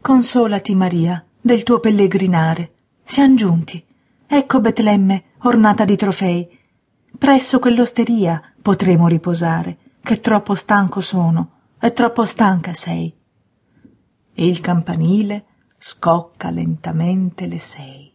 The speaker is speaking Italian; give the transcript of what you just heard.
consolati maria del tuo pellegrinare. Siam giunti. Ecco betlemme ornata di trofei. Presso quell'osteria potremo riposare che troppo stanco sono e troppo stanca sei. E il campanile scocca lentamente le sei.